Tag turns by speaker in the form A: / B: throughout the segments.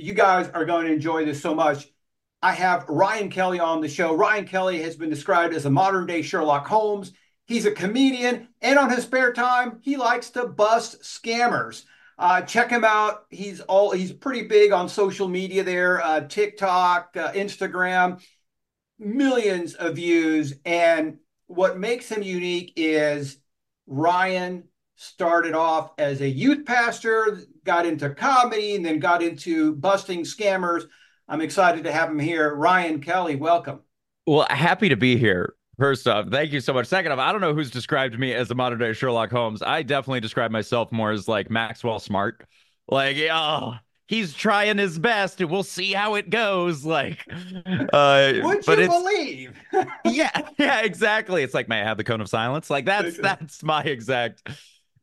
A: you guys are going to enjoy this so much. I have Ryan Kelly on the show. Ryan Kelly has been described as a modern day Sherlock Holmes. He's a comedian, and on his spare time, he likes to bust scammers. Uh, check him out. He's all he's pretty big on social media there, uh, TikTok, uh, Instagram, millions of views. And what makes him unique is Ryan started off as a youth pastor, got into comedy, and then got into busting scammers. I'm excited to have him here. Ryan Kelly, welcome.
B: Well, happy to be here. First off, thank you so much. Second off, I don't know who's described me as a modern day Sherlock Holmes. I definitely describe myself more as like Maxwell Smart. Like, oh, he's trying his best and we'll see how it goes. Like,
A: uh, would you believe?
B: yeah, yeah, exactly. It's like, may I have the cone of silence? Like, that's that's my exact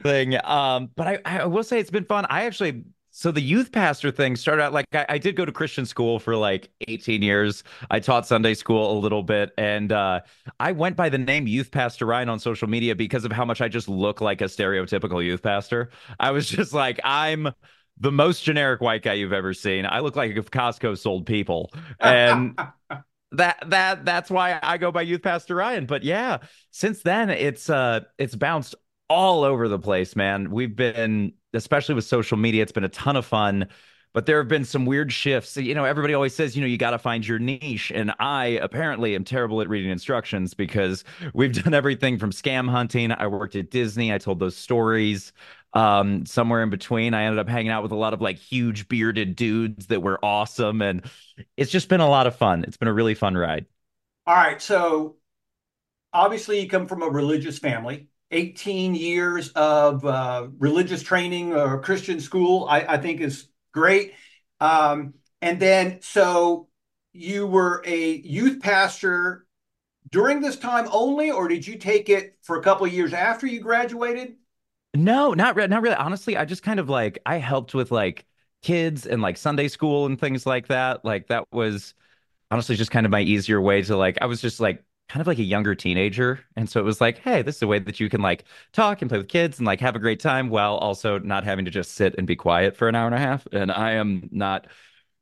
B: thing. Um, but I, I will say it's been fun. I actually so the youth pastor thing started out like I, I, did go to Christian school for like 18 years. I taught Sunday school a little bit, and uh, I went by the name Youth Pastor Ryan on social media because of how much I just look like a stereotypical youth pastor. I was just like, I'm the most generic white guy you've ever seen. I look like if Costco sold people, and that that that's why I go by Youth Pastor Ryan. But yeah, since then it's uh it's bounced all over the place, man. We've been, especially with social media, it's been a ton of fun. But there have been some weird shifts. You know, everybody always says, you know, you got to find your niche. And I apparently am terrible at reading instructions because we've done everything from scam hunting. I worked at Disney. I told those stories. Um, somewhere in between, I ended up hanging out with a lot of like huge bearded dudes that were awesome. And it's just been a lot of fun. It's been a really fun ride.
A: All right. So obviously, you come from a religious family. 18 years of uh, religious training or Christian school, I, I think is great. Um, and then, so you were a youth pastor during this time only, or did you take it for a couple of years after you graduated?
B: No, not re- not really. Honestly, I just kind of like I helped with like kids and like Sunday school and things like that. Like that was honestly just kind of my easier way to like I was just like kind of like a younger teenager. And so it was like, hey, this is a way that you can like talk and play with kids and like have a great time while also not having to just sit and be quiet for an hour and a half. And I am not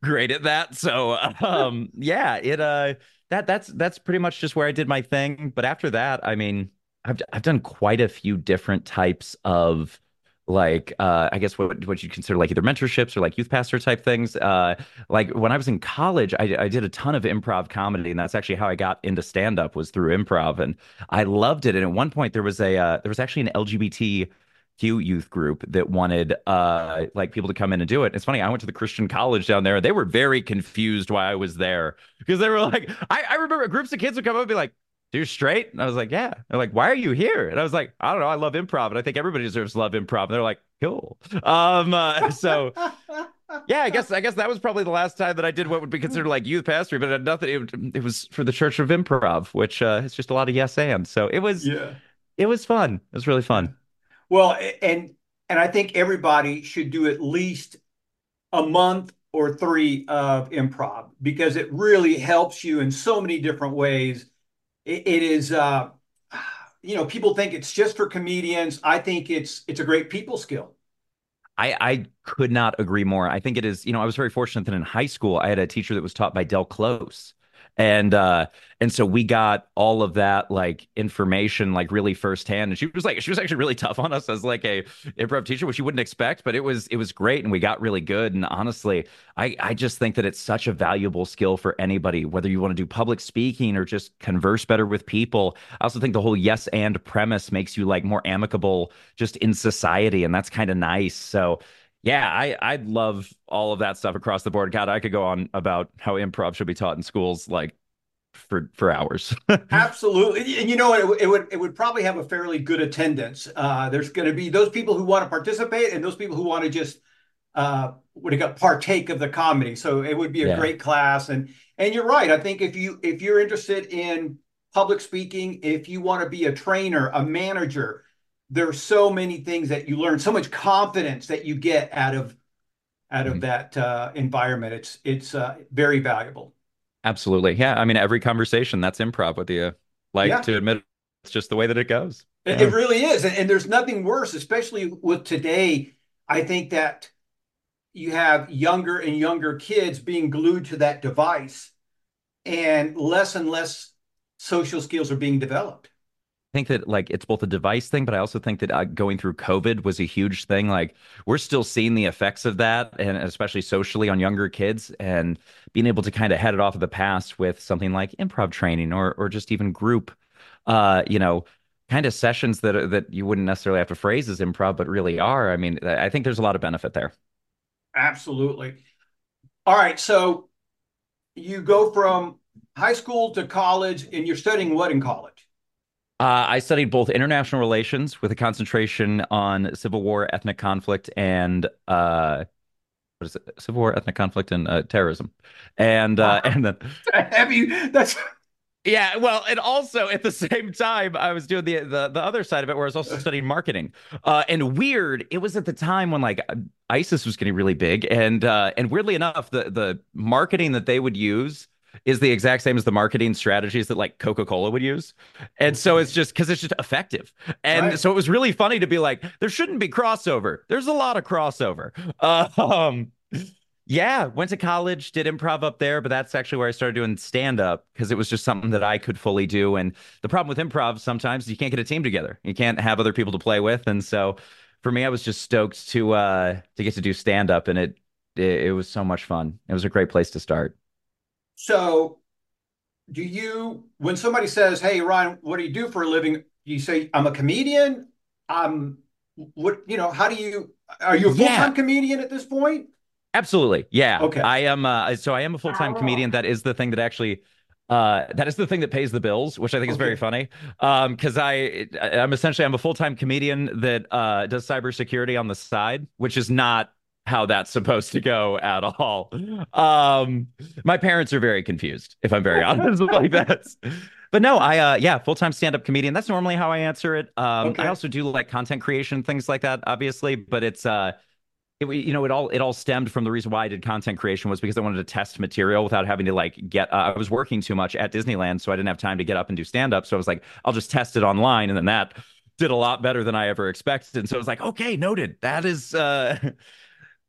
B: great at that. So um yeah, it uh that that's that's pretty much just where I did my thing. But after that, I mean, I've I've done quite a few different types of like uh, I guess what what you consider like either mentorships or like youth pastor type things. Uh, like when I was in college, I, I did a ton of improv comedy, and that's actually how I got into stand up was through improv, and I loved it. And at one point, there was a uh, there was actually an LGBT youth group that wanted uh like people to come in and do it. It's funny, I went to the Christian college down there. They were very confused why I was there because they were like, I, I remember groups of kids would come up and be like, you're straight? And I was like, yeah. They're like, why are you here? And I was like, I don't know. I love improv. And I think everybody deserves love improv. And they're like, cool. Um, uh, so yeah, I guess, I guess that was probably the last time that I did what would be considered like youth pastor, but it nothing. It, it, was for the Church of Improv, which uh, is just a lot of yes and. So it was, yeah, it was fun. It was really fun.
A: Well, and, and I think everybody should do at least a month or three of improv because it really helps you in so many different ways it, it is uh, you know people think it's just for comedians. I think it's it's a great people skill.
B: I, I could not agree more. I think it is, you know, I was very fortunate that in high school I had a teacher that was taught by Del Close and uh and so we got all of that like information like really firsthand. And she was like she was actually really tough on us as like a improv teacher which you wouldn't expect but it was it was great and we got really good. And honestly i i just think that it's such a valuable skill for anybody whether you want to do public speaking or just converse better with people. I also think the whole yes and premise makes you like more amicable just in society and that's kind of nice. So yeah, I I love all of that stuff across the board. God, I could go on about how improv should be taught in schools like for for hours.
A: Absolutely, and you know it, it, would it would probably have a fairly good attendance. Uh, there's going to be those people who want to participate and those people who want to just uh, what do got partake of the comedy. So it would be a yeah. great class. And and you're right. I think if you if you're interested in public speaking, if you want to be a trainer, a manager, there's so many things that you learn, so much confidence that you get out of out of mm-hmm. that uh, environment. It's it's uh, very valuable.
B: Absolutely, yeah. I mean, every conversation that's improv with you. Like yeah. to admit, it's just the way that it goes.
A: It, yeah. it really is, and, and there's nothing worse, especially with today. I think that you have younger and younger kids being glued to that device and less and less social skills are being developed
B: think that like it's both a device thing, but I also think that uh, going through COVID was a huge thing. Like we're still seeing the effects of that, and especially socially on younger kids, and being able to kind of head it off of the past with something like improv training or or just even group, uh, you know, kind of sessions that that you wouldn't necessarily have to phrase as improv, but really are. I mean, I think there's a lot of benefit there.
A: Absolutely. All right, so you go from high school to college, and you're studying what in college?
B: Uh, I studied both international relations with a concentration on Civil War, ethnic conflict, and uh, what is it? Civil War, ethnic conflict, and uh, terrorism. And uh, and then
A: heavy. That's
B: yeah. Well, and also at the same time, I was doing the the, the other side of it, where I was also studying marketing. Uh, and weird, it was at the time when like ISIS was getting really big, and uh, and weirdly enough, the the marketing that they would use is the exact same as the marketing strategies that like Coca-Cola would use. And so it's just because it's just effective. And right. so it was really funny to be like, there shouldn't be crossover. There's a lot of crossover. Um, yeah, went to college, did improv up there, but that's actually where I started doing stand up because it was just something that I could fully do. And the problem with improv sometimes you can't get a team together. You can't have other people to play with. And so for me, I was just stoked to uh to get to do stand up and it, it it was so much fun. It was a great place to start.
A: So, do you, when somebody says, "Hey, Ryan, what do you do for a living?" You say, "I'm a comedian." I'm what you know. How do you? Are you a full time yeah. comedian at this point?
B: Absolutely, yeah. Okay, I am. Uh, so I am a full time oh. comedian. That is the thing that actually uh, that is the thing that pays the bills, which I think is very funny. Um, because I I'm essentially I'm a full time comedian that uh does cybersecurity on the side, which is not how that's supposed to go at all. Um, my parents are very confused, if I'm very honest, with like that. But no, I uh, yeah, full time stand up comedian. That's normally how I answer it. Um, okay. I also do like content creation, things like that, obviously. But it's uh, it, you know, it all it all stemmed from the reason why I did content creation was because I wanted to test material without having to like get. Uh, I was working too much at Disneyland, so I didn't have time to get up and do stand up. So I was like, I'll just test it online, and then that did a lot better than I ever expected. And so I was like, okay, noted. That is uh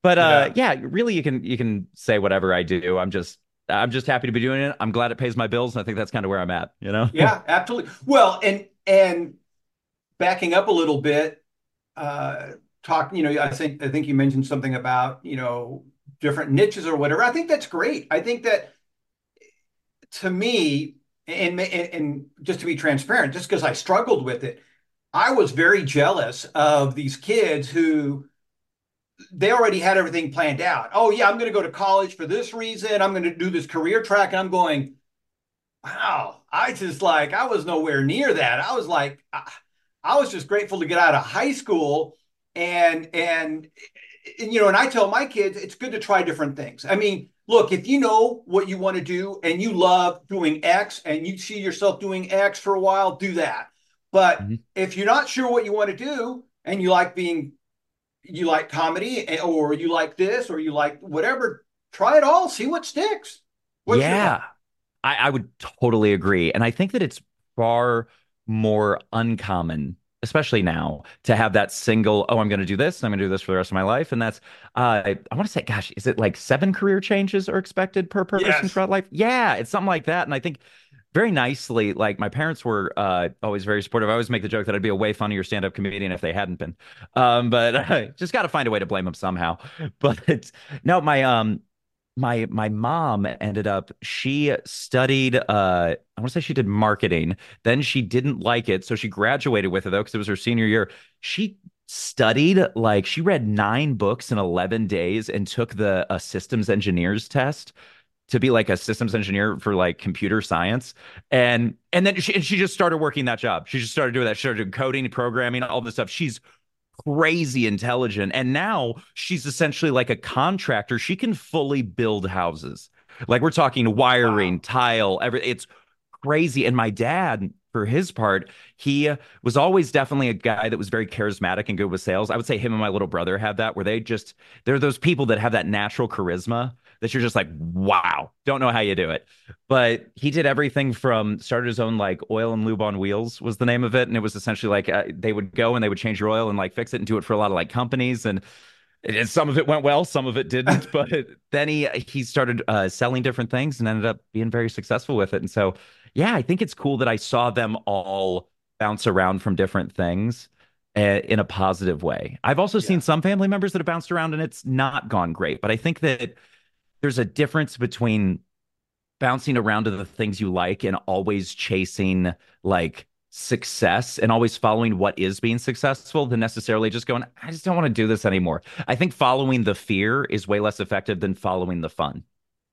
B: but uh, yeah. yeah, really, you can you can say whatever I do. I'm just I'm just happy to be doing it. I'm glad it pays my bills, and I think that's kind of where I'm at. You know?
A: yeah, absolutely. Well, and and backing up a little bit, uh, talk. You know, I think I think you mentioned something about you know different niches or whatever. I think that's great. I think that to me, and and, and just to be transparent, just because I struggled with it, I was very jealous of these kids who they already had everything planned out. Oh yeah, I'm going to go to college for this reason. I'm going to do this career track, and I'm going. Wow, I just like I was nowhere near that. I was like, I, I was just grateful to get out of high school, and, and and you know, and I tell my kids it's good to try different things. I mean, look, if you know what you want to do and you love doing X and you see yourself doing X for a while, do that. But mm-hmm. if you're not sure what you want to do and you like being you like comedy eh, or you like this or you like whatever try it all see what sticks.
B: What's yeah. I, I would totally agree. And i think that it's far more uncommon especially now to have that single oh i'm going to do this i'm going to do this for the rest of my life. And that's uh, i, I want to say gosh is it like seven career changes are expected per person yes. throughout life? Yeah it's something like that. And i think very nicely. Like my parents were uh, always very supportive. I always make the joke that I'd be a way funnier stand-up comedian if they hadn't been. Um, but uh, just got to find a way to blame them somehow. But no, my um, my my mom ended up she studied uh I want to say she did marketing. Then she didn't like it, so she graduated with it though because it was her senior year. She studied like she read nine books in 11 days and took the uh, systems engineers test to be like a systems engineer for like computer science. And and then she, and she just started working that job. She just started doing that. She started doing coding programming all this stuff. She's crazy intelligent. And now she's essentially like a contractor. She can fully build houses. Like we're talking wiring wow. tile every it's crazy. And my dad for his part he was always definitely a guy that was very charismatic and good with sales. I would say him and my little brother have that where they just they're those people that have that natural charisma that you're just like, wow, don't know how you do it. But he did everything from started his own like oil and lube on wheels was the name of it, and it was essentially like uh, they would go and they would change your oil and like fix it and do it for a lot of like companies and and some of it went well, some of it didn't. but then he he started uh, selling different things and ended up being very successful with it. And so, yeah, I think it's cool that I saw them all bounce around from different things uh, in a positive way. I've also yeah. seen some family members that have bounced around and it's not gone great. But I think that there's a difference between bouncing around to the things you like and always chasing like success and always following what is being successful than necessarily just going, I just don't want to do this anymore. I think following the fear is way less effective than following the fun,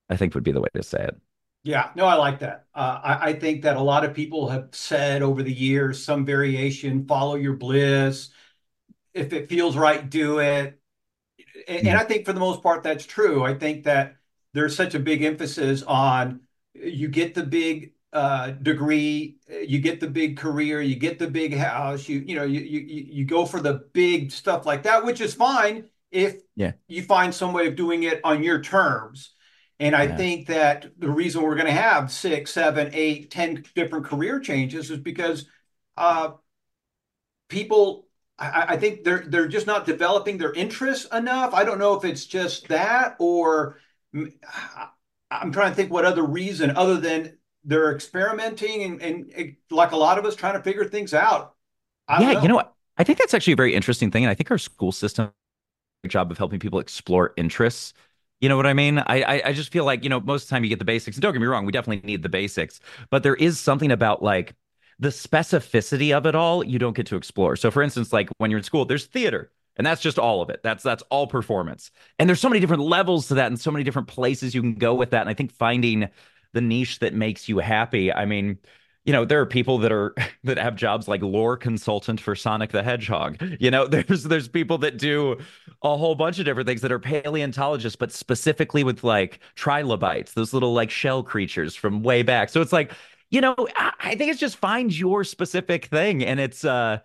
B: I think would be the way to say it.
A: Yeah, no, I like that. Uh, I, I, think that a lot of people have said over the years some variation, follow your bliss. If it feels right, do it. And, and I think for the most part, that's true. I think that there's such a big emphasis on you get the big uh, degree, you get the big career, you get the big house, you you know you you you go for the big stuff like that, which is fine if yeah. you find some way of doing it on your terms. And I yeah. think that the reason we're going to have six, seven, eight, ten different career changes is because uh, people, I, I think they're they're just not developing their interests enough. I don't know if it's just that or I'm trying to think what other reason other than they're experimenting and, and, and, like a lot of us trying to figure things out.
B: yeah, know. you know, I think that's actually a very interesting thing, and I think our school system job of helping people explore interests. You know what I mean? I, I, I just feel like you know most of the time you get the basics. And don't get me wrong, we definitely need the basics, but there is something about like the specificity of it all you don't get to explore. So, for instance, like when you're in school, there's theater. And that's just all of it. That's that's all performance. And there's so many different levels to that and so many different places you can go with that. And I think finding the niche that makes you happy. I mean, you know, there are people that are that have jobs like lore consultant for Sonic the Hedgehog. You know, there's there's people that do a whole bunch of different things that are paleontologists, but specifically with like trilobites, those little like shell creatures from way back. So it's like, you know, I, I think it's just find your specific thing, and it's uh,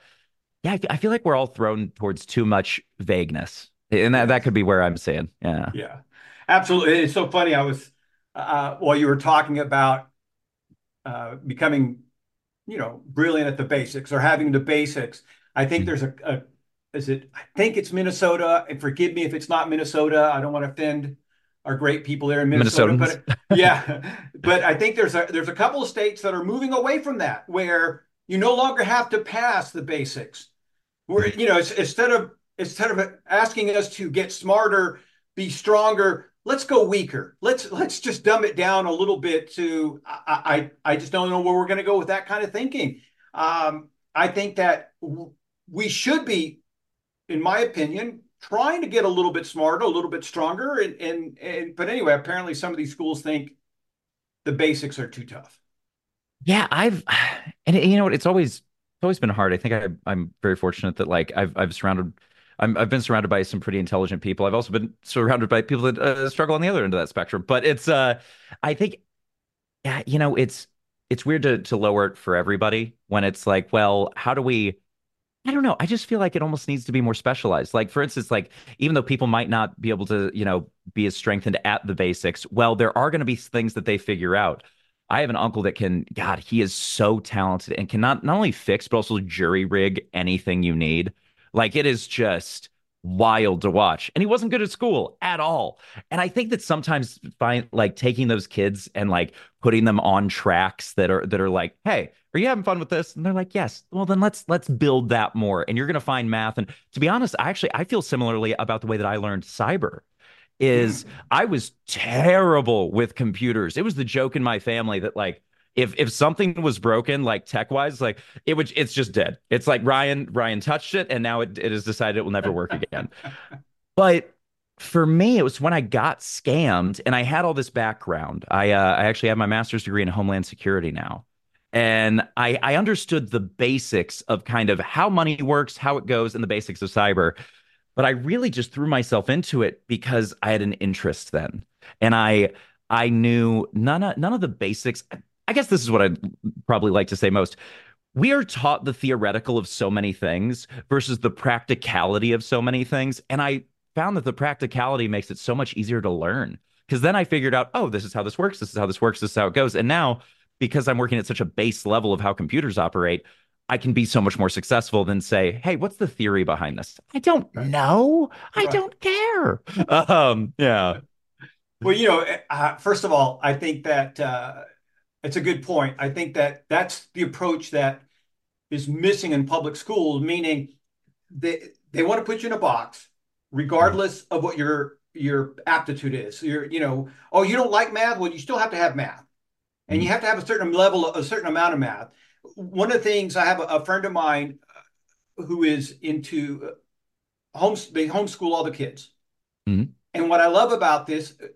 B: yeah, I, I feel like we're all thrown towards too much vagueness, and that that could be where I'm saying, yeah,
A: yeah, absolutely. It's so funny. I was uh, while you were talking about uh, becoming, you know, brilliant at the basics or having the basics. I think hmm. there's a, a, is it? I think it's Minnesota, and forgive me if it's not Minnesota. I don't want to offend our great people there in Minnesota, but yeah, but I think there's a there's a couple of states that are moving away from that where you no longer have to pass the basics. Where you know instead of instead of asking us to get smarter, be stronger, let's go weaker. Let's let's just dumb it down a little bit to I I, I just don't know where we're going to go with that kind of thinking. Um, I think that we should be, in my opinion, trying to get a little bit smarter, a little bit stronger, and and, and but anyway, apparently some of these schools think the basics are too tough.
B: Yeah, I've and you know what? It's always it's always been hard. I think I, I'm very fortunate that like I've I've surrounded I'm, I've been surrounded by some pretty intelligent people. I've also been surrounded by people that uh, struggle on the other end of that spectrum. But it's, uh, I think, yeah, you know, it's it's weird to to lower it for everybody when it's like, well, how do we? I don't know. I just feel like it almost needs to be more specialized. Like, for instance, like even though people might not be able to, you know, be as strengthened at the basics, well, there are going to be things that they figure out. I have an uncle that can, God, he is so talented and can not, not only fix, but also jury rig anything you need. Like it is just wild to watch. And he wasn't good at school at all. And I think that sometimes find like taking those kids and like putting them on tracks that are that are like, hey, are you having fun with this? And they're like, yes. Well, then let's let's build that more. And you're gonna find math. And to be honest, I actually I feel similarly about the way that I learned cyber. Is. I was terrible with computers. It was the joke in my family that like if if something was broken like tech wise like it would it's just dead it's like ryan ryan touched it and now it, it has decided it will never work again but for me it was when i got scammed and i had all this background i uh, i actually have my master's degree in homeland security now and i i understood the basics of kind of how money works how it goes and the basics of cyber but i really just threw myself into it because i had an interest then and i I knew none of none of the basics. I guess this is what I'd probably like to say most. We are taught the theoretical of so many things versus the practicality of so many things. And I found that the practicality makes it so much easier to learn. Because then I figured out, oh, this is how this works. This is how this works. This is how it goes. And now, because I'm working at such a base level of how computers operate, I can be so much more successful than say, hey, what's the theory behind this? I don't know. I don't care. Um, yeah.
A: Well, you know, uh, first of all, I think that uh, it's a good point. I think that that's the approach that is missing in public schools, meaning they they want to put you in a box, regardless of what your your aptitude is. You're, you know, oh, you don't like math? Well, you still have to have math, and you
B: Mhm.
A: have to have a certain level, a certain amount of math. One of the things I have a, a friend of mine uh, who is into uh, homes, they homeschool all the kids.
B: Mhm.
A: And what I love about this uh,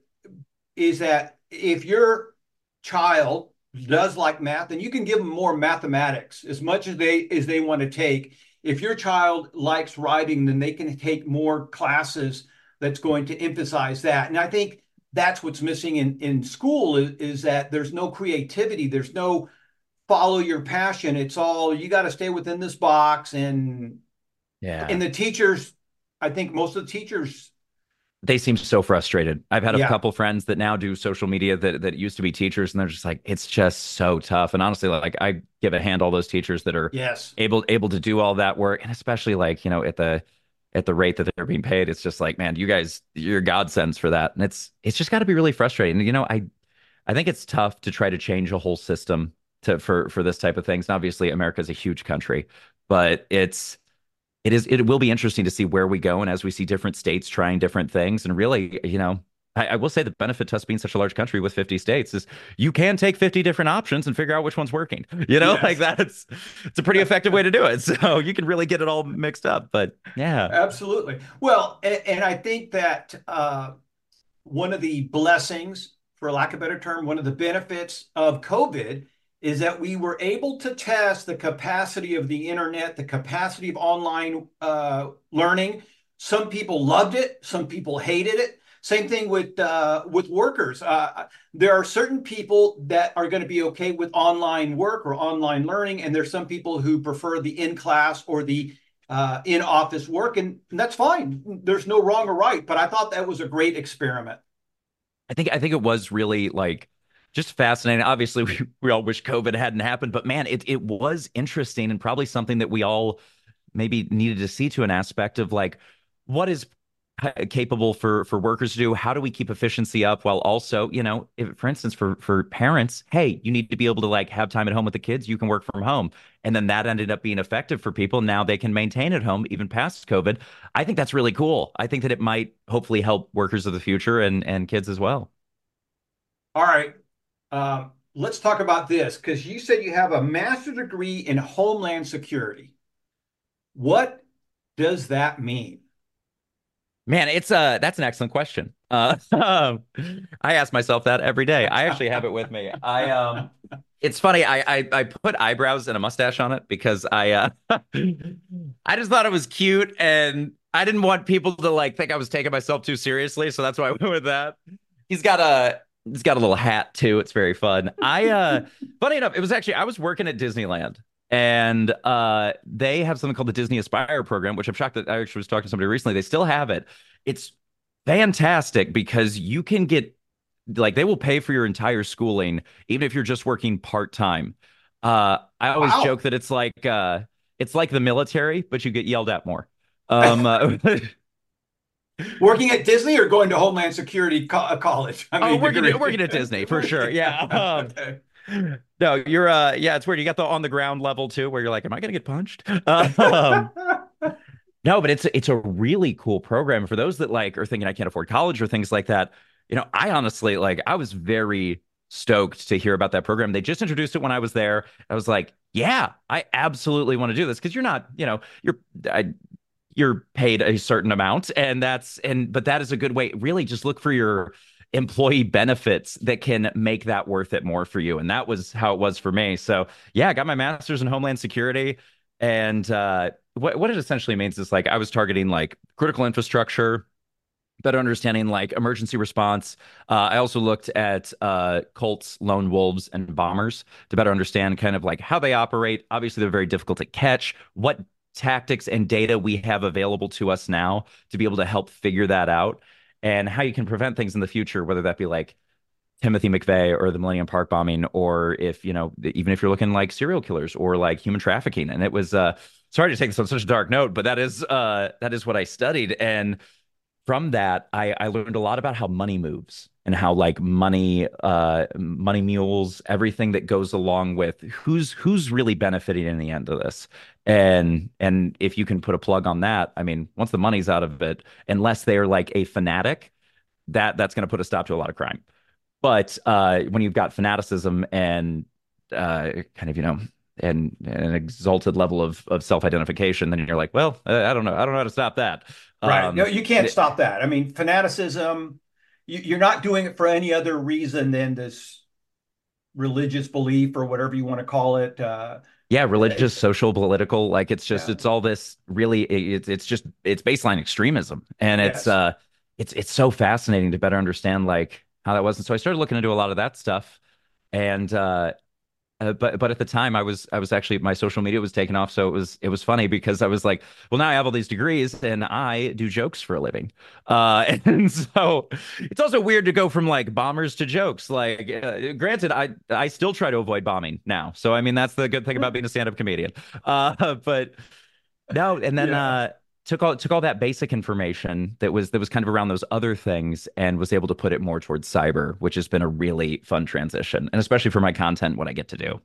A: is that if your child does like math, then you can give them more mathematics as much as they as they want to take. If your child likes writing, then they can take more classes that's going to emphasize that. And I think that's what's missing in, in school is, is that there's no creativity, there's no follow your passion. It's all you got to stay within this box. And
B: Yeah.
A: and the teachers, I think most of the teachers,
B: they seem so frustrated. I've had a
A: yeah,
B: couple friends that now do social media that that used to be teachers, and they're just like, it's just so tough. And honestly, like I give a hand all those teachers that are
A: yes,
B: able able to do all that work, and especially like you know at the at the rate that they're being paid, it's just like, man, you guys, you're godsends for that, and it's it's just got to be really frustrating. You know, I I think it's tough to try to change a whole system to for for this type of things. And obviously, America is a huge country, but it's it is it will be interesting to see where we go and as we see different states trying different things. And really, you know, I, I will say the benefit to us being such a large country with 50 states is you can take 50 different options and figure out which one's working. You know, like
A: yes.
B: that's it's a pretty effective way to do it. So you can really get it all mixed up. But yeah.
A: Absolutely. Well, and, and I think that uh, one of the blessings, for lack of a better term, one of the benefits of COVID is that we were able to test the capacity of the internet, the capacity of online uh, learning. Some people loved it, some people hated it. Same thing with uh, with workers. Uh, there are certain people that are going to be okay with online work or online learning, and there's some people who prefer the in class or the uh, in office work, and that's fine. There's no wrong or right, but I thought that was a great experiment.
B: I think I think it was really like just fascinating. Obviously, we, we all wish COVID hadn't happened, but man, it it was interesting and probably something that we all maybe needed to see to an aspect of like what is capable for for workers to do? How do we keep efficiency up while also you know if, for instance for for parents hey you need to be able to like have time at home with the kids. You can work from home. And then that ended up being effective for people. Now they can maintain at home even past covid. I think that's really cool. I think that it might hopefully help workers of the future and and kids as well.
A: All right, um, let's talk about this because you said you have a master's degree in Homeland Security. What does that mean?
B: Man, it's uh that's an excellent question. Uh, um, I ask myself that every day. I actually have it with me. I um, it's funny. I I, I put eyebrows and a mustache on it because I uh, I just thought it was cute and I didn't want people to like think I was taking myself too seriously. So that's why I went with that. He's got a he's got a little hat too. It's very fun. I uh, funny enough, it was actually I was working at Disneyland and uh, they have something called the Disney Aspire program, which I'm shocked that I actually was talking to somebody recently. They still have it. It's fantastic because you can get like they will pay for your entire schooling, even if you're just working part time. Uh, I always
A: Wow.
B: joke that it's like uh, it's like the military, but you get yelled at more. Um, uh,
A: Working at Disney or going to Homeland Security co- uh, college? I
B: oh,
A: mean,
B: working at, working at Disney for sure. Yeah.
A: Okay.
B: Um, no, you're uh, yeah, it's weird. You got the on the ground level too, where you're like, am I gonna get punched? Um, No, but it's it's a really cool program for those that like are thinking I can't afford college or things like that. You know, I honestly like I was very stoked to hear about that program. They just introduced it when I was there. I was like, yeah, I absolutely want to do this because you're not, you know, you're I, you're paid a certain amount and that's and but that is a good way. Really just look for your employee benefits that can make that worth it more for you. And that was how it was for me. So, yeah, I got my master's in Homeland Security and uh what what it essentially means is like I was targeting like critical infrastructure, better understanding like emergency response. Uh, I also looked at uh, Colts, lone wolves, and bombers to better understand kind of like how they operate. Obviously, they're very difficult to catch. What tactics and data we have available to us now to be able to help figure that out, and how you can prevent things in the future, whether that be like Timothy McVeigh or the Millennium Park bombing, or if, you know, even if you're looking like serial killers or like human trafficking. And it was uh sorry to take this on such a dark note, but that is uh that is what I studied. And from that, I, I learned a lot about how money moves and how like money, uh, money mules, everything that goes along with who's who's really benefiting in the end of this. And and if you can put a plug on that, I mean, once the money's out of it, unless they're like a fanatic, that that's going to put a stop to a lot of crime. But uh, when you've got fanaticism and uh, kind of you know and an exalted level of of self identification, then you're like, well, I don't know, I don't know how to stop that.
A: Right. Um, no, you can't stop that. I mean, fanaticism, you, are not doing it for any other reason than this religious belief or whatever you want to call it. Uh,
B: yeah, religious, social, political. Like it's just, yeah. it's all this really, it's, it's just, it's baseline extremism. And it's, uh, it's, it's so fascinating to better understand like how that was. And so I started looking into a lot of that stuff. And, uh, uh, but but at the time I was I was actually my social media was taken off so it was it was funny because I was like well now I have all these degrees and I do jokes for a living. Uh, and so it's also weird to go from like bombers to jokes. Like uh, granted I I still try to avoid bombing now. So I mean that's the good thing about being a stand-up comedian. Uh, but no and then yeah. Took all took all that basic information that was that was kind of around those other things and was able to put it more towards cyber, which has been a really fun transition, and especially for my content, what I get to do.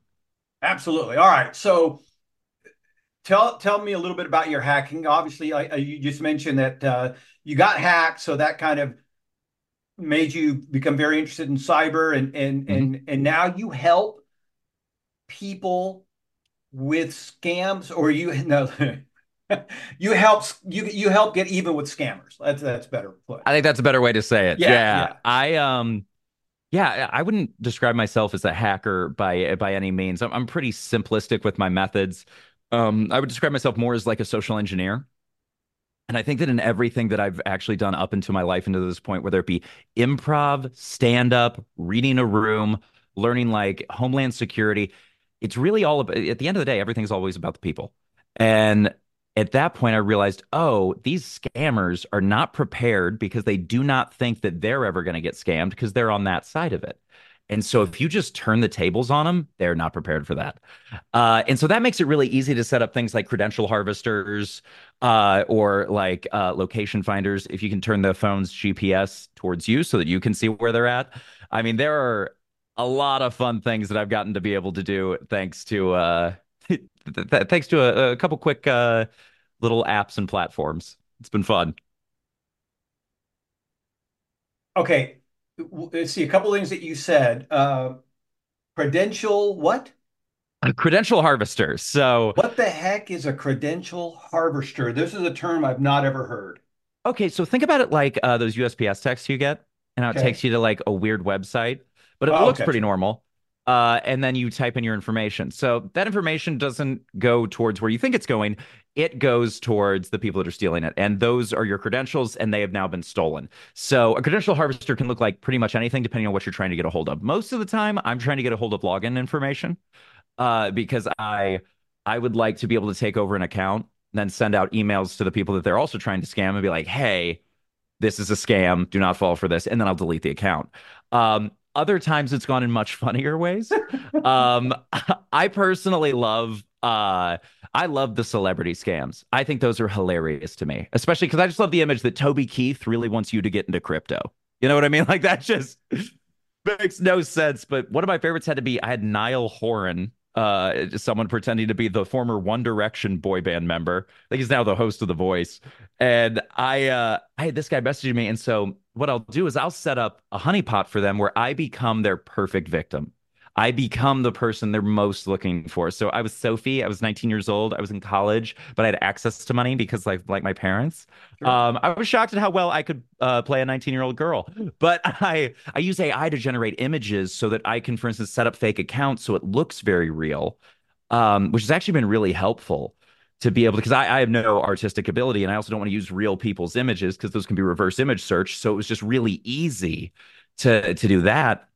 A: Absolutely. All right. So tell tell me a little bit about your hacking. Obviously, I, I, you just mentioned that uh, you got hacked, so that kind of made you become very interested in cyber, and and mm-hmm. and and now you help people with scams, or you no. you help you you help get even with scammers. That's that's better put.
B: I think that's a better way to say it. Yeah, yeah. yeah. I um yeah, I wouldn't describe myself as a hacker by by any means. I'm I'm pretty simplistic with my methods. Um I would describe myself more as like a social engineer. And I think that in everything that I've actually done up into my life into this point, whether it be improv, stand up, reading a room, learning like homeland security, it's really all about at the end of the day, everything's always about the people. And at that point, I realized, oh, these scammers are not prepared because they do not think that they're ever going to get scammed because they're on that side of it. And so if you just turn the tables on them, they're not prepared for that. Uh, and so that makes it really easy to set up things like credential harvesters uh, or like uh, location finders. If you can turn the phone's GPS towards you so that you can see where they're at. I mean, there are a lot of fun things that I've gotten to be able to do thanks to uh, th- thanks to a, a couple quick uh, little apps and platforms. It's been fun.
A: Okay, let's see a couple things that you said. Uh, credential what?
B: A credential harvester. So,
A: what the heck is a credential harvester? This is a term I've not ever heard.
B: Okay, so think about it like uh, those USPS texts you get, and how it takes you to like a weird website, but it oh, looks okay. pretty normal uh, and then you type in your information. So that information doesn't go towards where you think it's going. It goes towards the people that are stealing it. And those are your credentials, and they have now been stolen. So a credential harvester can look like pretty much anything depending on what you're trying to get a hold of. Most of the time, I'm trying to get a hold of login information uh, because I I would like to be able to take over an account, then send out emails to the people that they're also trying to scam and be like, hey, this is a scam. Do not fall for this. And then I'll delete the account. Um, other times it's gone in much funnier ways. um, I personally love uh I love the celebrity scams. I think those are hilarious to me, especially because I just love the image that Toby Keith really wants you to get into crypto. You know what I mean? Like that just makes no sense. But one of my favorites had to be I had Niall Horan uh, someone pretending to be the former One Direction boy band member. I think he's now the host of The Voice. And I, uh, I had this guy messaging me, and so what I'll do is I'll set up a honeypot for them where I become their perfect victim. I become the person they're most looking for. So I was Sophie. I was 19 years old. I was in college, but I had access to money because, like, like my parents. Sure. Um, I was shocked at how well I could uh, play a 19 year old girl. But I I use AI to generate images so that I can, for instance, set up fake accounts so it looks very real, um, which has actually been really helpful to be able to because I, I have no artistic ability and I also don't want to use real people's images because those can be reverse image search. So it was just really easy to to do that.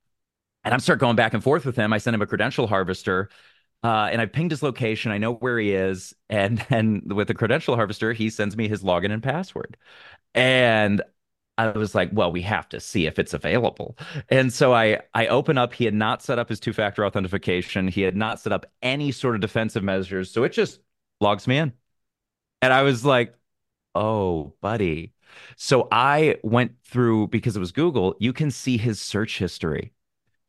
B: And I'm start going back and forth with him. I sent him a credential harvester. Uh, and I pinged his location. I know where he is. And then with the credential harvester, he sends me his login and password. And I was like, well, we have to see if it's available. And so I I open up. He had not set up his two-factor authentication. He had not set up any sort of defensive measures. So it just logs me in. And I was like, oh, buddy. So I went through because it was Google, you can see his search history.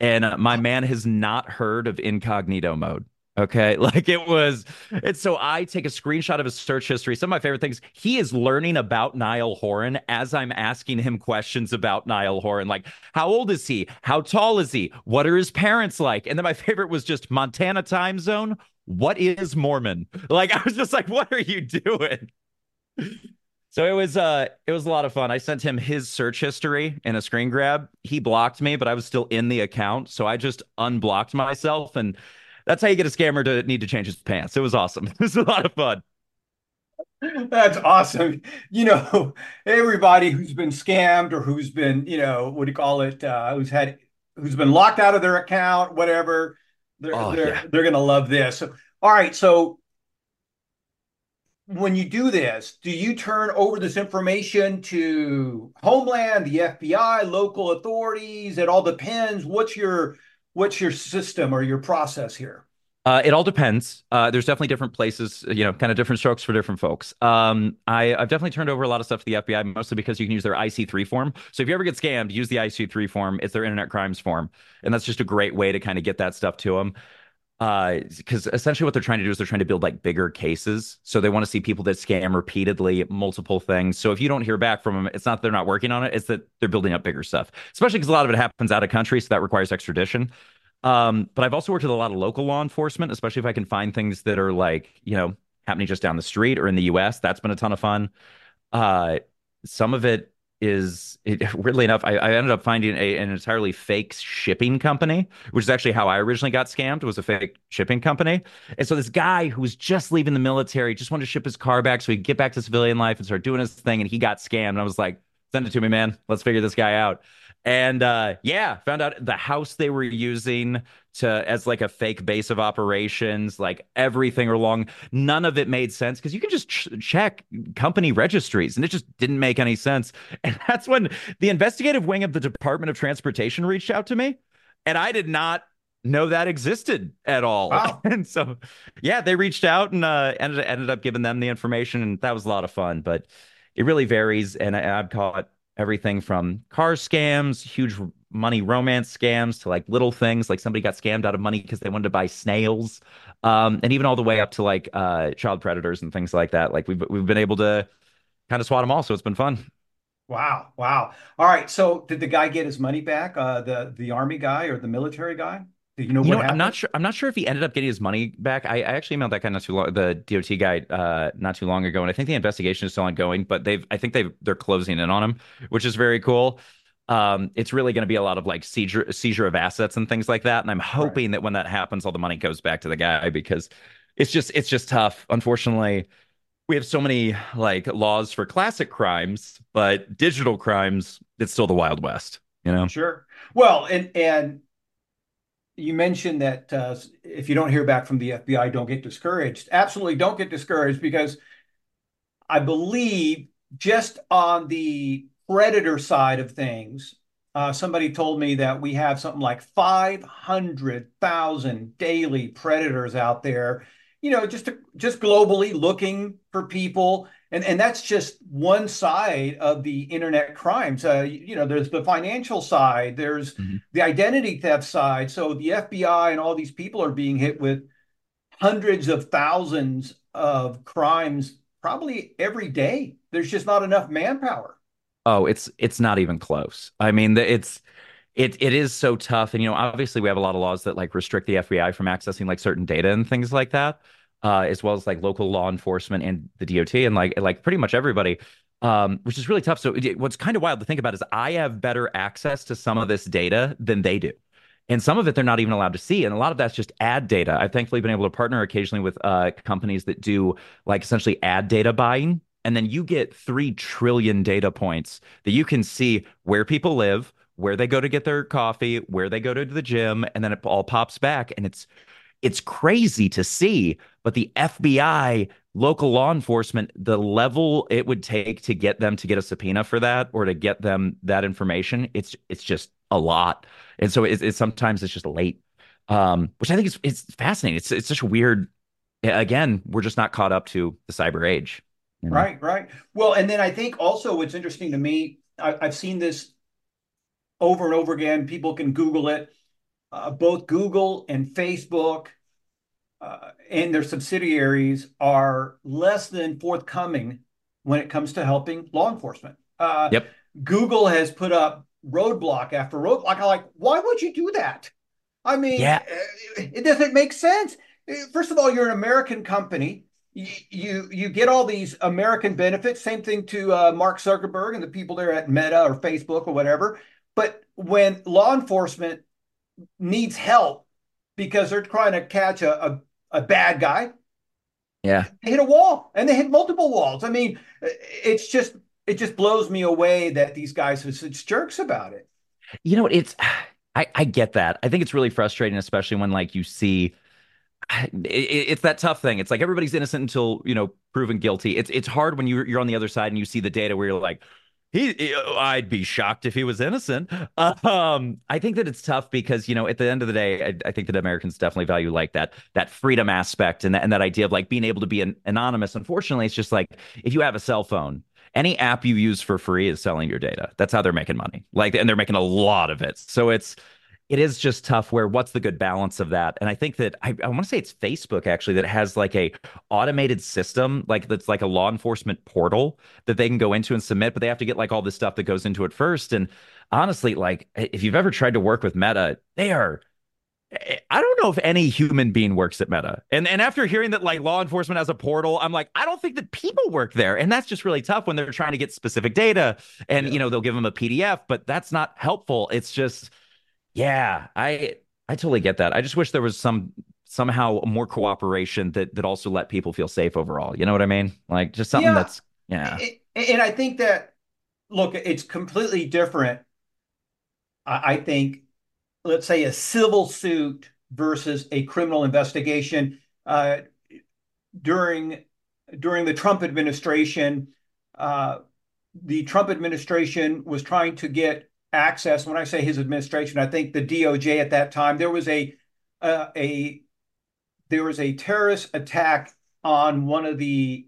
B: And uh, my man has not heard of incognito mode. Okay. Like it was, it's so I take a screenshot of his search history. Some of my favorite things, he is learning about Niall Horan as I'm asking him questions about Niall Horan. Like, how old is he? How tall is he? What are his parents like? And then my favorite was just Montana time zone. What is Mormon? Like, I was just like, what are you doing? So it was uh it was a lot of fun. I sent him his search history in a screen grab. He blocked me, but I was still in the account, so I just unblocked myself and that's how you get a scammer to need to change his pants. It was awesome. It was a lot of fun.
A: That's awesome. You know, everybody who's been scammed or who's been, you know, what do you call it, uh, who's had who's been locked out of their account, whatever, they're
B: Oh
A: they're
B: yeah.
A: they're gonna love this. So, all right, so when you do this, do you turn over this information to Homeland, the FBI, local authorities? It all depends. What's your what's your system or your process here?
B: Uh, it all depends. Uh, there's definitely different places, you know, kind of different strokes for different folks. Um, I, I've definitely turned over a lot of stuff to the FBI, mostly because you can use their IC3 form. So if you ever get scammed, use the IC3 form. It's their internet crimes form, and that's just a great way to kind of get that stuff to them. Uh, because essentially what they're trying to do is they're trying to build like bigger cases. So they want to see people that scam repeatedly, multiple things. So if you don't hear back from them, it's not that they're not working on it, it's that they're building up bigger stuff. Especially because a lot of it happens out of country, so that requires extradition. Um, but I've also worked with a lot of local law enforcement, especially if I can find things that are like, you know, happening just down the street or in the US. That's been a ton of fun. Uh, some of it is it, weirdly enough, I, I ended up finding a, an entirely fake shipping company, which is actually how I originally got scammed, was a fake shipping company. And so this guy who was just leaving the military just wanted to ship his car back so he could get back to civilian life and start doing his thing. And he got scammed. And I was like, send it to me, man. Let's figure this guy out. And uh, yeah, found out the house they were using to as like a fake base of operations, like everything along. None of it made sense because you can just ch check company registries, and it just didn't make any sense. And that's when the investigative wing of the Department of Transportation reached out to me, and I did not know that existed at all.
A: Wow.
B: And so, yeah, they reached out and uh, ended ended up giving them the information, and that was a lot of fun. But it really varies, and I, I've caught everything from car scams, huge money romance scams to like little things like somebody got scammed out of money because they wanted to buy snails. Um, and even all the way up to like uh, child predators and things like that. Like we've we've been able to kind of swat them all, so it's been fun.
A: Wow, wow. All right, so did the guy get his money back? Uh, the the army guy or the military guy? Do you know
B: You know? I'm not sure. I'm not sure if he ended up getting his money back. I, I actually emailed that guy not too long, the DOT guy, uh, not too long ago, and I think the investigation is still ongoing. But they've, I think they've, they're closing in on him, which is very cool. Um, it's really going to be a lot of like seizure, seizure of assets and things like that. And I'm
A: Right.
B: hoping that when that happens, all the money goes back to the guy because it's just, it's just tough. Unfortunately, we have so many like laws for classic crimes, but digital crimes, it's still the Wild West, you know?
A: Sure. Well, and and you mentioned that uh, if you don't hear back from the FBI, don't get discouraged. Absolutely, don't get discouraged because I believe just on the predator side of things, uh, somebody told me that we have something like 500,000 daily predators out there, you know, just to, just globally looking for people. And, and that's just one side of the internet crimes. Uh, you know, there's the financial side, there's
B: Mhm.
A: the identity theft side. So the FBI and all these people are being hit with hundreds of thousands of crimes probably every day. There's just not enough manpower.
B: Oh, it's it's not even close. I mean, it's it it is so tough, and you know, obviously we have a lot of laws that like restrict the FBI from accessing like certain data and things like that, uh, as well as like local law enforcement and the DOT and like like pretty much everybody, um, which is really tough. So it- what's kind of wild to think about is I have better access to some of this data than they do. And some of it they're not even allowed to see. And a lot of that's just ad data. I've thankfully been able to partner occasionally with uh, companies that do like essentially ad data buying. And then you get 3 trillion data points that you can see where people live, where they go to get their coffee, where they go to the gym, and then it all pops back. And it's it's crazy to see, but the FBI local law enforcement, the level it would take to get them to get a subpoena for that or to get them that information, it's it's just a lot. And so it's, it's sometimes it's just late, um, which I think is it's fascinating. It's it's such a weird. Again, we're just not caught up to the cyber age.
A: You know? Right, right. Well, and then I think also what's interesting to me, I, I've seen this over and over again. People can Google it. Uh, both Google and Facebook uh, and their subsidiaries are less than forthcoming when it comes to helping law enforcement. Uh,
B: yep.
A: Google has put up roadblock after roadblock. I'm like, why would you do that? I mean,
B: yeah.
A: Uh, it doesn't make sense. First of all, you're an American company. You you, you get all these American benefits. Same thing to uh, Mark Zuckerberg and the people there at Meta or Facebook or whatever. But when law enforcement needs help because they're trying to catch a, a, a bad guy,
B: yeah,
A: they hit a wall and they hit multiple walls. I mean, it's just it just blows me away that these guys are such jerks about it.
B: You know, it's I, I get that. I think it's really frustrating, especially when like you see it's that tough thing. It's like everybody's innocent until you know proven guilty. It's it's hard when you're you're on the other side and you see the data where you're like, he, I'd be shocked if he was innocent. Um, I think that it's tough because you know at the end of the day, I, I, think that Americans definitely value like that that freedom aspect and that and that idea of like being able to be an, anonymous. Unfortunately, it's just like if you have a cell phone any app you use for free is selling your data. That's how they're making money. Like, and they're making a lot of it. So it's, it is just tough where what's the good balance of that and i think that i, I want to say it's facebook actually that has like a automated system like that's like a law enforcement portal that they can go into and submit but they have to get like all this stuff that goes into it first and honestly like if you've ever tried to work with meta they are eh, I don't know if any human being works at Meta. And and after hearing that like law enforcement has a portal, I'm like, I don't think that people work there. And that's just really tough when they're trying to get specific data and yeah. you know, they'll give them a PDF, but that's not helpful. It's just yeah, I I totally get that. I just wish there was some somehow more cooperation that that also let people feel safe overall. You know what I mean? Like just something yeah. that's yeah.
A: And I think that look, it's completely different. I think let's say a civil suit versus a criminal investigation uh, during during the Trump administration. Uh, the Trump administration was trying to get access. When I say his administration, I think the DOJ at that time there was a uh, a there was a terrorist attack on one of the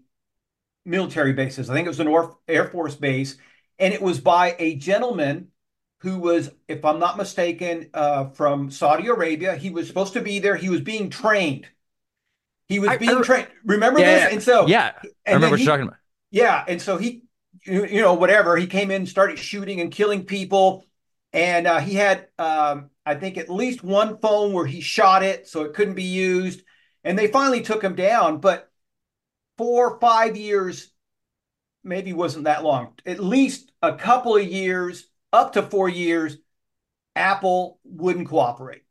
A: military bases. I think it was an Air Force base, and it was by a gentleman who was, if I'm not mistaken, uh, from Saudi Arabia. He was supposed to be there. He was being trained. He was I, being I, trained. Remember
B: yeah,
A: this?
B: Yeah. And so, yeah, I remember what he, you're talking about.
A: Yeah, and so he, you know, whatever. He came in, started shooting and killing people, and uh, he had, um, I think, at least one phone where he shot it, so it couldn't be used. And they finally took him down, but four, five years, maybe wasn't that long. At least a couple of years up to four years, Apple wouldn't cooperate.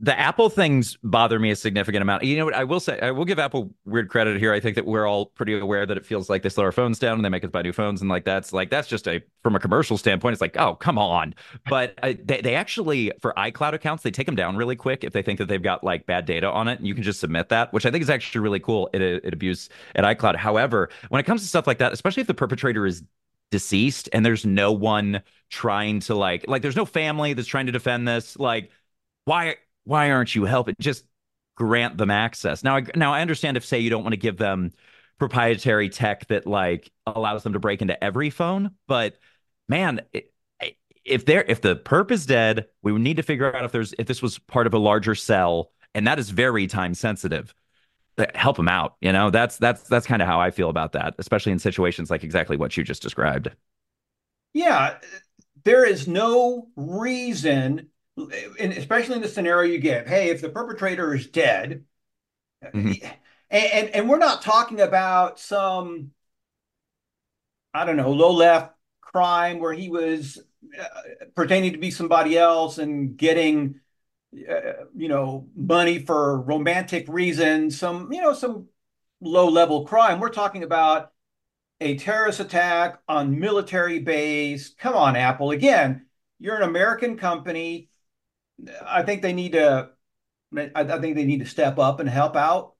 B: The Apple things bother me a significant amount. You know what? I will say, I will give Apple weird credit here. I think that we're all pretty aware that it feels like they slow our phones down and they make us buy new phones, and like that's like that's just a from a commercial standpoint, it's like oh come on. But uh, they they actually for iCloud accounts they take them down really quick if they think that they've got like bad data on it, and you can just submit that, which I think is actually really cool. It it abuse at iCloud. However, when it comes to stuff like that, especially if the perpetrator is deceased and there's no one trying to like like there's no family that's trying to defend this like why why aren't you helping just grant them access now I, now I understand if say you don't want to give them proprietary tech that like allows them to break into every phone but man if they're if the perp is dead we would need to figure out if there's if this was part of a larger cell and that is very time sensitive help them out. You know, that's that's that's kind of how I feel about that, especially in situations like exactly what you just described.
A: Yeah, there is no reason, especially in the scenario you give. Hey, if the perpetrator is dead, mm-hmm. and, and and we're not talking about some, I don't know, low left crime where he was uh, pretending to be somebody else and getting uh, you know, money for romantic reasons, some, you know, some low level crime. We're talking about a terrorist attack on military base. Come on, Apple. Again, you're an American company. I think they need to. I, think they need to step up and help out.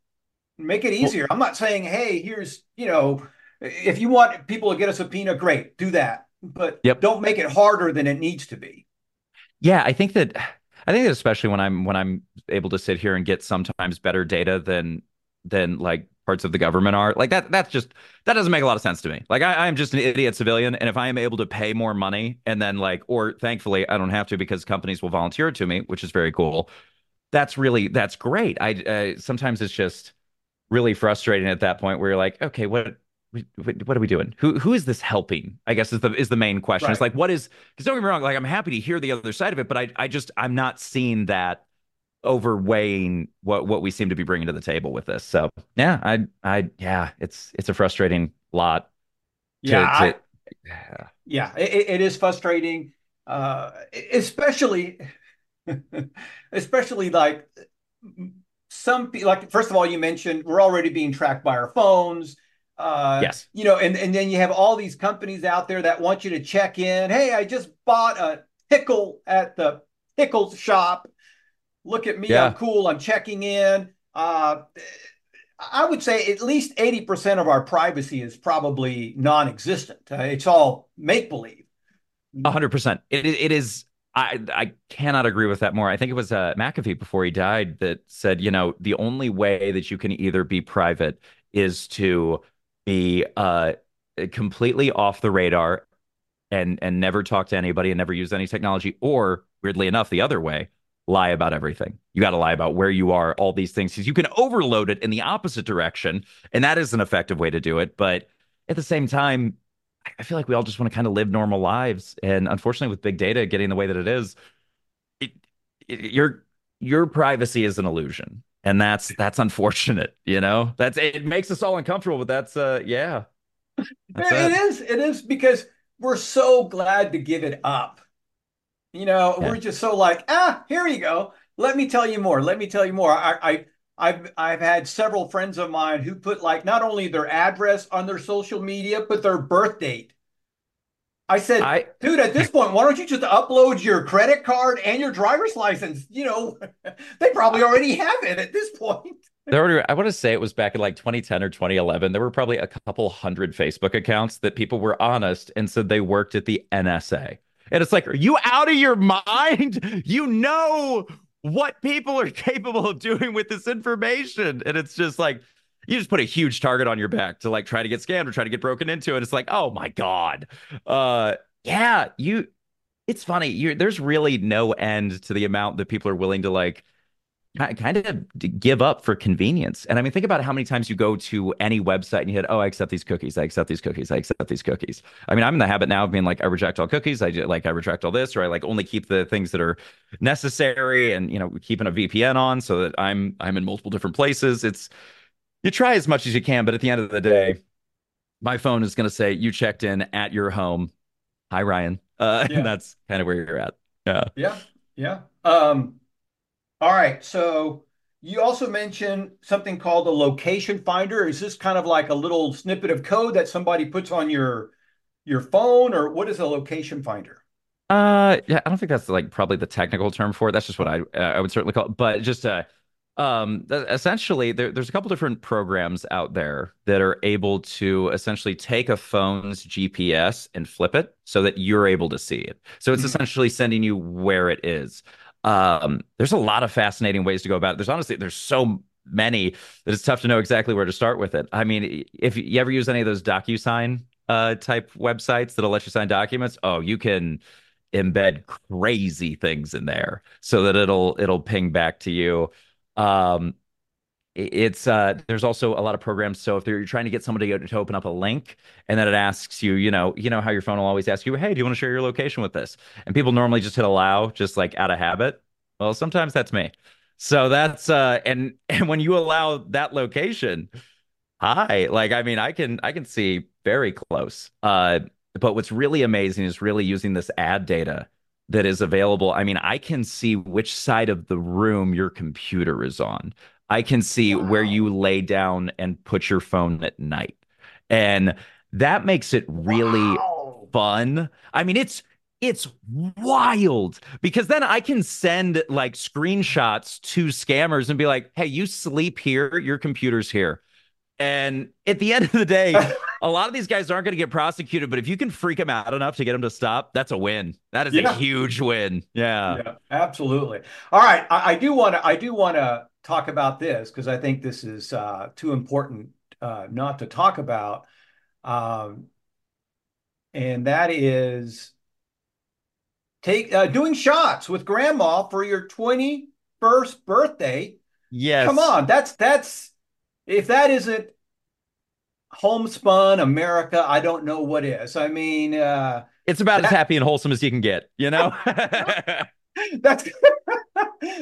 A: Make it easier. I'm not saying, hey, here's, you know, if you want people to get a subpoena, great, do that. But
B: yep.
A: don't make it harder than it needs to be.
B: Yeah, I think that I think that especially when I'm when I'm able to sit here and get sometimes better data than than like parts of the government are, like that that's just that doesn't make a lot of sense to me. Like I, I'm just an idiot civilian, and if I am able to pay more money and then like or thankfully I don't have to because companies will volunteer it to me, which is very cool. That's really that's great. I uh, sometimes it's just really frustrating at that point where you're like, okay, what what are we doing? Who who is this helping? I guess is the is the main question. It's like what is because don't get me wrong, like I'm happy to hear the other side of it, but I I just I'm not seeing that overweighing what what we seem to be bringing to the table with this. So yeah, I I yeah, it's it's a frustrating lot
A: Yeah,
B: to to
A: I,
B: yeah.
A: yeah, it, it is frustrating, uh, especially, especially like some people. Like first of all, you mentioned we're already being tracked by our phones. Uh,
B: yes.
A: you know, and and then you have all these companies out there that want you to check in. Hey, I just bought a pickle at the pickle shop. Look at me, I'm cool. I'm checking in. Uh, I would say at least 80% of our privacy is probably non-existent. Uh, it's all make believe.
B: A hundred percent. It it is. I I cannot agree with that more. I think it was uh, McAfee before he died that said, you know, the only way that you can either be private is to be uh completely off the radar and and never talk to anybody and never use any technology, or weirdly enough, the other way, lie about everything. You got to lie about where you are, all these things, because you can overload it in the opposite direction, and that is an effective way to do it. But at the same time I feel like we all just want to kind of live normal lives. And unfortunately, with big data getting the way that it is, it, it, your your privacy is an illusion. And that's that's unfortunate, you know. That's it makes us all uncomfortable, but that's uh yeah, that's
A: It
B: it.
A: is. It is because we're so glad to give it up. You know,
B: Yeah.
A: we're just so like, ah, here you go. Let me tell you more. Let me tell you more. I, I, I've, I've had several friends of mine who put like not only their address on their social media, but their birth date. I said,
B: I
A: dude, at this point, why don't you just upload your credit card and your driver's license? You know, they probably already have it at this point.
B: there were I want to say it was back in like 2010 or 2011. There were probably a couple hundred Facebook accounts that people were honest and said they worked at the NSA. And it's like, are you out of your mind? You know what people are capable of doing with this information. And it's just like, you just put a huge target on your back to like try to get scammed or try to get broken into. And it's like, oh my God. Uh yeah, you it's funny. You there's really no end to the amount that people are willing to like kind of give up for convenience. And I mean, think about how many times you go to any website and you hit, oh, I accept these cookies. I accept these cookies. I accept these cookies. I mean, I'm in the habit now of being like, I reject all cookies. I like, I retract all this, or I like only keep the things that are necessary and, you know, keeping a VPN on so that I'm, I'm in multiple different places. It's, you try as much as you can, but at the end of the day, my phone is going to say you checked in at your home. Hi, Ryan. Uh, and that's kind of where you're at. Yeah.
A: Yeah. Yeah. Um, All right. So you also mentioned something called a location finder. Is this kind of like a little snippet of code that somebody puts on your your phone, or what is a location finder?
B: Uh, yeah, I don't think that's like probably the technical term for it. That's just what I uh, I would certainly call it. But just uh, um, essentially, there, there's a couple different programs out there that are able to essentially take a phone's GPS and flip it so that you're able to see it. So it's
A: Mhm.
B: essentially sending you where it is. Um, there's a lot of fascinating ways to go about it. There's honestly there's so many that it's tough to know exactly where to start with it. I mean, if you ever use any of those DocuSign uh type websites that'll let you sign documents, oh, you can embed crazy things in there so that it'll it'll ping back to you. Um, it's uh there's also a lot of programs so if you're trying to get somebody to, to open up a link and then it asks you you know you know how your phone will always ask you hey do you want to share your location with this and people normally just hit allow just like out of habit well sometimes that's me so that's uh and and when you allow that location Hi. Like, I mean, I can I can see very close. Uh, but what's really amazing is really using this ad data that is available. I mean, I can see which side of the room your computer is on. I can see where you lay down and put your phone at night. And that makes it really
A: Wow.
B: fun. I mean, it's it's wild because then I can send like screenshots to scammers and be like, hey, you sleep here, your computer's here. And at the end of the day, a lot of these guys aren't going to get prosecuted, but if you can freak them out enough to get them to stop, that's a win. That is yeah. a huge win. Yeah. yeah
A: absolutely. All right. I, I do want to I do want to talk about this because I think this is uh, too important uh, not to talk about. Um, and that is take uh, doing shots with grandma for your 21st birthday.
B: Yes.
A: Come on. That's that's if that isn't homespun America, I don't know what is. I mean, uh,
B: it's about that, as happy and wholesome as you can get, you know?
A: that's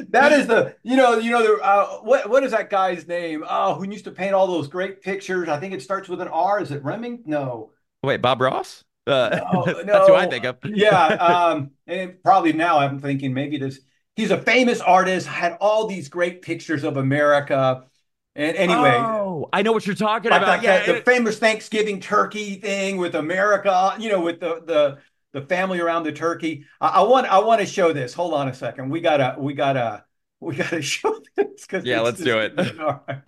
A: that is the you know you know the uh, what what is that guy's name? Oh who used to paint all those great pictures. I think it starts with an r. Is it Reming? no.
B: Wait bob ross? Uh, no, no. that's who i think of.
A: Yeah um and probably now i'm thinking maybe this he's a famous artist had all these great pictures of america. And anyway,
B: oh, I know what you're talking like about.
A: yeah, the, the famous Thanksgiving turkey thing with America, you know, with the the the family around the turkey. I, I want I want to show this. Hold on a second. We gotta we gotta we gotta show this
B: because yeah, let's do it.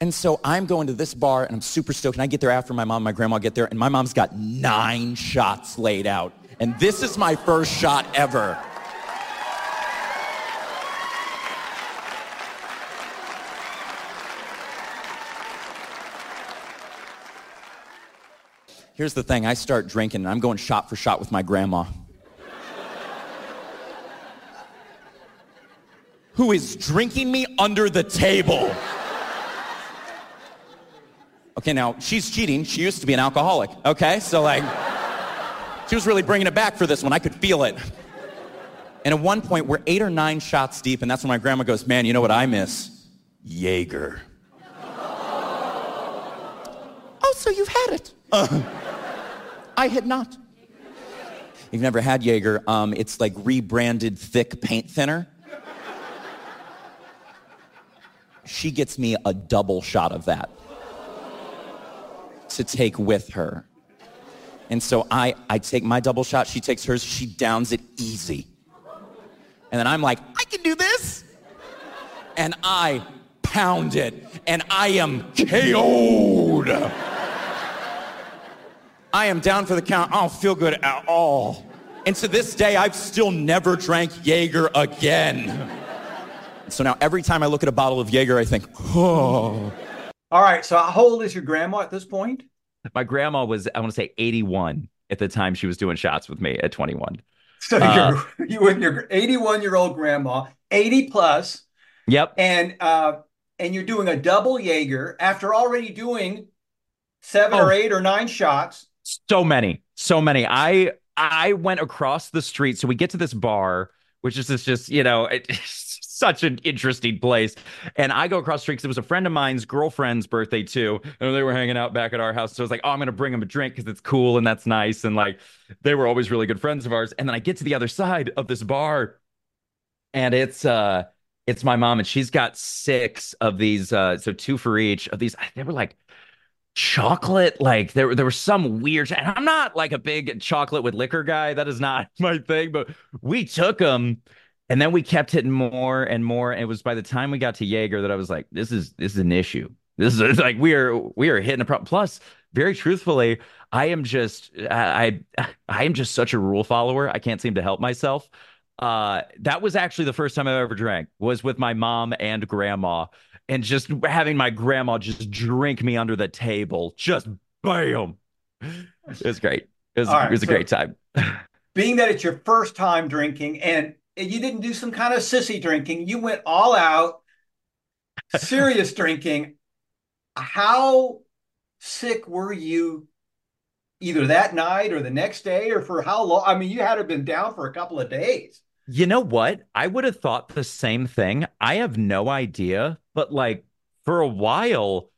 C: And so I'm going to this bar and I'm super stoked. And I get there after my mom, and my grandma get there, and my mom's got nine shots laid out. And this is my first shot ever. Here's the thing I start drinking and I'm going shot for shot with my grandma. Who is drinking me under the table. Okay, now she's cheating. She used to be an alcoholic. Okay, so like, she was really bringing it back for this one. I could feel it. And at one point, we're eight or nine shots deep, and that's when my grandma goes, Man, you know what I miss? Jaeger. oh, so you've had it. Uh, I had not. You've never had Jaeger. Um, it's like rebranded thick paint thinner. She gets me a double shot of that to take with her. And so I, I take my double shot, she takes hers, she downs it easy. And then I'm like, I can do this. And I pound it, and I am KO'd. I am down for the count. I don't feel good at all. And to this day, I've still never drank Jaeger again. So now every time I look at a bottle of Jaeger, I think, oh.
A: All right. So how old is your grandma at this point?
B: My grandma was, I want to say 81 at the time she was doing shots with me at 21.
A: So uh, you're, you and your 81 year old grandma, 80 plus.
B: Yep.
A: And, uh, and you're doing a double Jaeger after already doing seven oh. or eight or nine shots.
B: So many, so many. I I went across the street. So we get to this bar, which is this just you know. such an interesting place. And I go across the street because it was a friend of mine's girlfriend's birthday too. And they were hanging out back at our house. So I was like, oh, I'm going to bring them a drink because it's cool and that's nice. And like, they were always really good friends of ours. And then I get to the other side of this bar and it's, uh, it's my mom and she's got six of these, uh, so two for each of these. They were like chocolate like there there was some weird and I'm not like a big chocolate with liquor guy. That is not my thing but we took them and then we kept hitting more and more and it was by the time we got to Jaeger that I was like this is this is an issue. This is like we are we are hitting a problem plus very truthfully I am just I I am just such a rule follower I can't seem to help myself. Uh that was actually the first time I ever drank was with my mom and grandma and just having my grandma just drink me under the table. Just bam. It was great. It was, right, it was a so great time.
A: being that it's your first time drinking and you didn't do some kind of sissy drinking, you went all out, serious drinking. How sick were you either that night or the next day or for how long? I mean, you had to have been down for a couple of days.
B: You know what? I would have thought the same thing. I have no idea, but like for a while,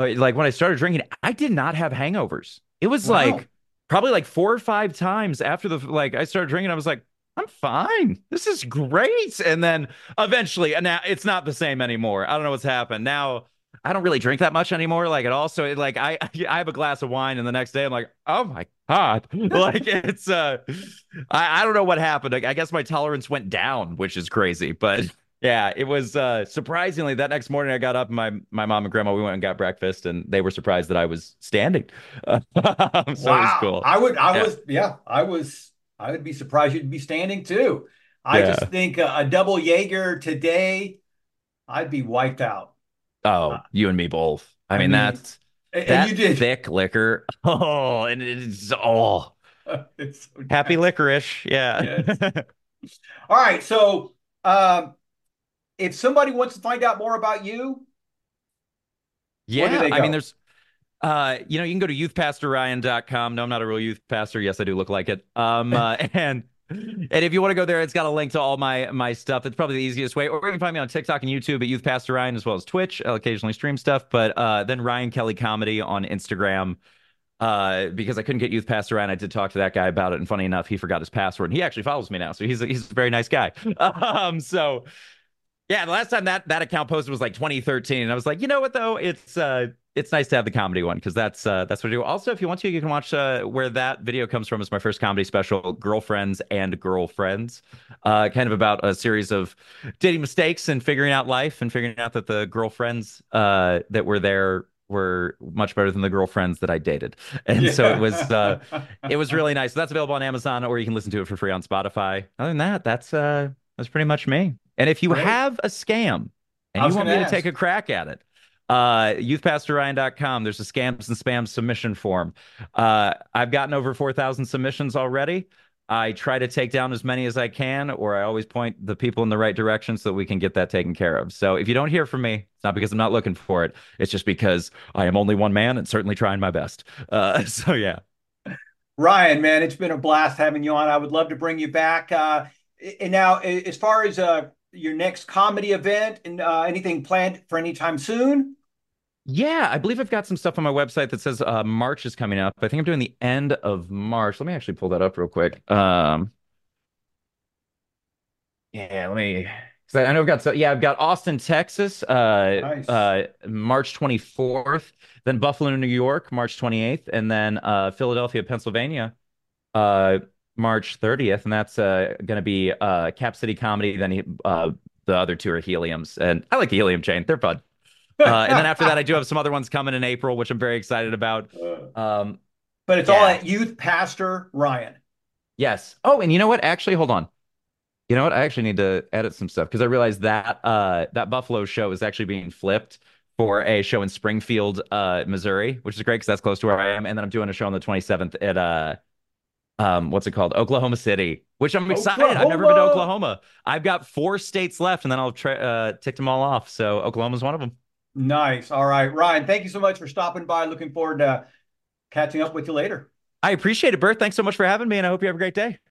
B: uh, like when I started drinking, I did not have hangovers. It was wow. like probably like four or five times after the like I started drinking, I was like, I'm fine. This is great. And then eventually, and now it's not the same anymore. I don't know what's happened. Now I don't really drink that much anymore, like at all. So it, like I I have a glass of wine, and the next day I'm like, oh my god, like it's uh, I I don't know what happened. I, I guess my tolerance went down, which is crazy, but. Yeah, it was uh surprisingly that next morning I got up and my my mom and grandma we went and got breakfast and they were surprised that I was standing. so
A: wow.
B: it was cool.
A: I would I
B: Yeah.
A: was yeah, I was I would be surprised you'd be standing too. I
B: Yeah.
A: just think a, a double Jaeger today, I'd be wiped out.
B: Oh, you and me both. I
A: I
B: mean,
A: mean,
B: that's
A: And,
B: that
A: you did.
B: thick liquor. Oh, and it's oh
A: It's so
B: happy licorice. Yeah.
A: All right, so um, if somebody wants to find out more about you,
B: Yeah. I mean, there's uh, you know, you can go to youthpastorryan.com. No, I'm not a real youth pastor. Yes, I do look like it. Um, uh, and and if you want to go there, it's got a link to all my my stuff. It's probably the easiest way. Or you can find me on TikTok and YouTube at Youth Pastor Ryan as well as Twitch. I'll occasionally stream stuff, but uh, then Ryan Kelly Comedy on Instagram. Uh, because I couldn't get Youth Pastor Ryan, I did talk to that guy about it, and funny enough, he forgot his password, and he actually follows me now, so he's a, he's a very nice guy. Um, so yeah, the last time that that account posted was like 2013, and I was like, you know what though, it's uh, it's nice to have the comedy one because that's uh, that's what I do. Also, if you want to, you can watch uh, where that video comes from. Is my first comedy special, Girlfriends and Girlfriends, uh, kind of about a series of dating mistakes and figuring out life and figuring out that the girlfriends uh, that were there were much better than the girlfriends that I dated, and so it was uh, it was really nice. So that's available on Amazon, or you can listen to it for free on Spotify. Other than that, that's uh that's pretty much me. And if you
A: Great.
B: have a scam and you want me
A: gonna
B: take a crack at it, uh, youthpastorryan.com. There's a scams and spam submission form. Uh, I've gotten over 4,000 submissions already. I try to take down as many as I can, or I always point the people in the right direction so that we can get that taken care of. So if you don't hear from me, it's not because I'm not looking for it. It's just because I am only one man and certainly trying my best. Uh, so yeah.
A: Ryan, man, it's been a blast having you on. I would love to bring you back. Uh, and now, as far as uh, your next comedy event and uh, anything planned for any time soon?
B: Yeah, I believe I've got some stuff on my website that says uh, March is coming up. I think I'm doing the end of March. Let me actually pull that up real quick. Um, yeah, let me. 'cause I I know I've got so yeah, I've got Austin, Texas, uh,
A: Nice.
B: uh, March 24th, then Buffalo, New York, March 28th, and then uh, Philadelphia, Pennsylvania, uh, March 30th, and that's uh, going to be uh, Cap City Comedy. Then uh, the other two are Heliums, and I like the Helium chain; they're fun. Uh, and then after that, I do have some other ones coming in April, which I'm very excited about. Um,
A: but it's all at Youth Pastor Ryan.
B: yes. Oh, and you know what? Actually, hold on. You know what? I actually need to edit some stuff because I realized that uh, that Buffalo show is actually being flipped for a show in Springfield, uh, Missouri, which is great because that's close to where I am. And then I'm doing a show on the 27th at uh, um, what's it called? Oklahoma City, which I'm excited. I've never been to
A: Oklahoma!
B: Oklahoma. I've got four states left, and then I'll try uh, tick them all off. So Oklahoma's one of them.
A: Nice. All right, Ryan, thank you so much for stopping by. Looking forward to catching up with you later.
B: I appreciate it, Bert. Thanks so much for having me, and I hope you have a great day.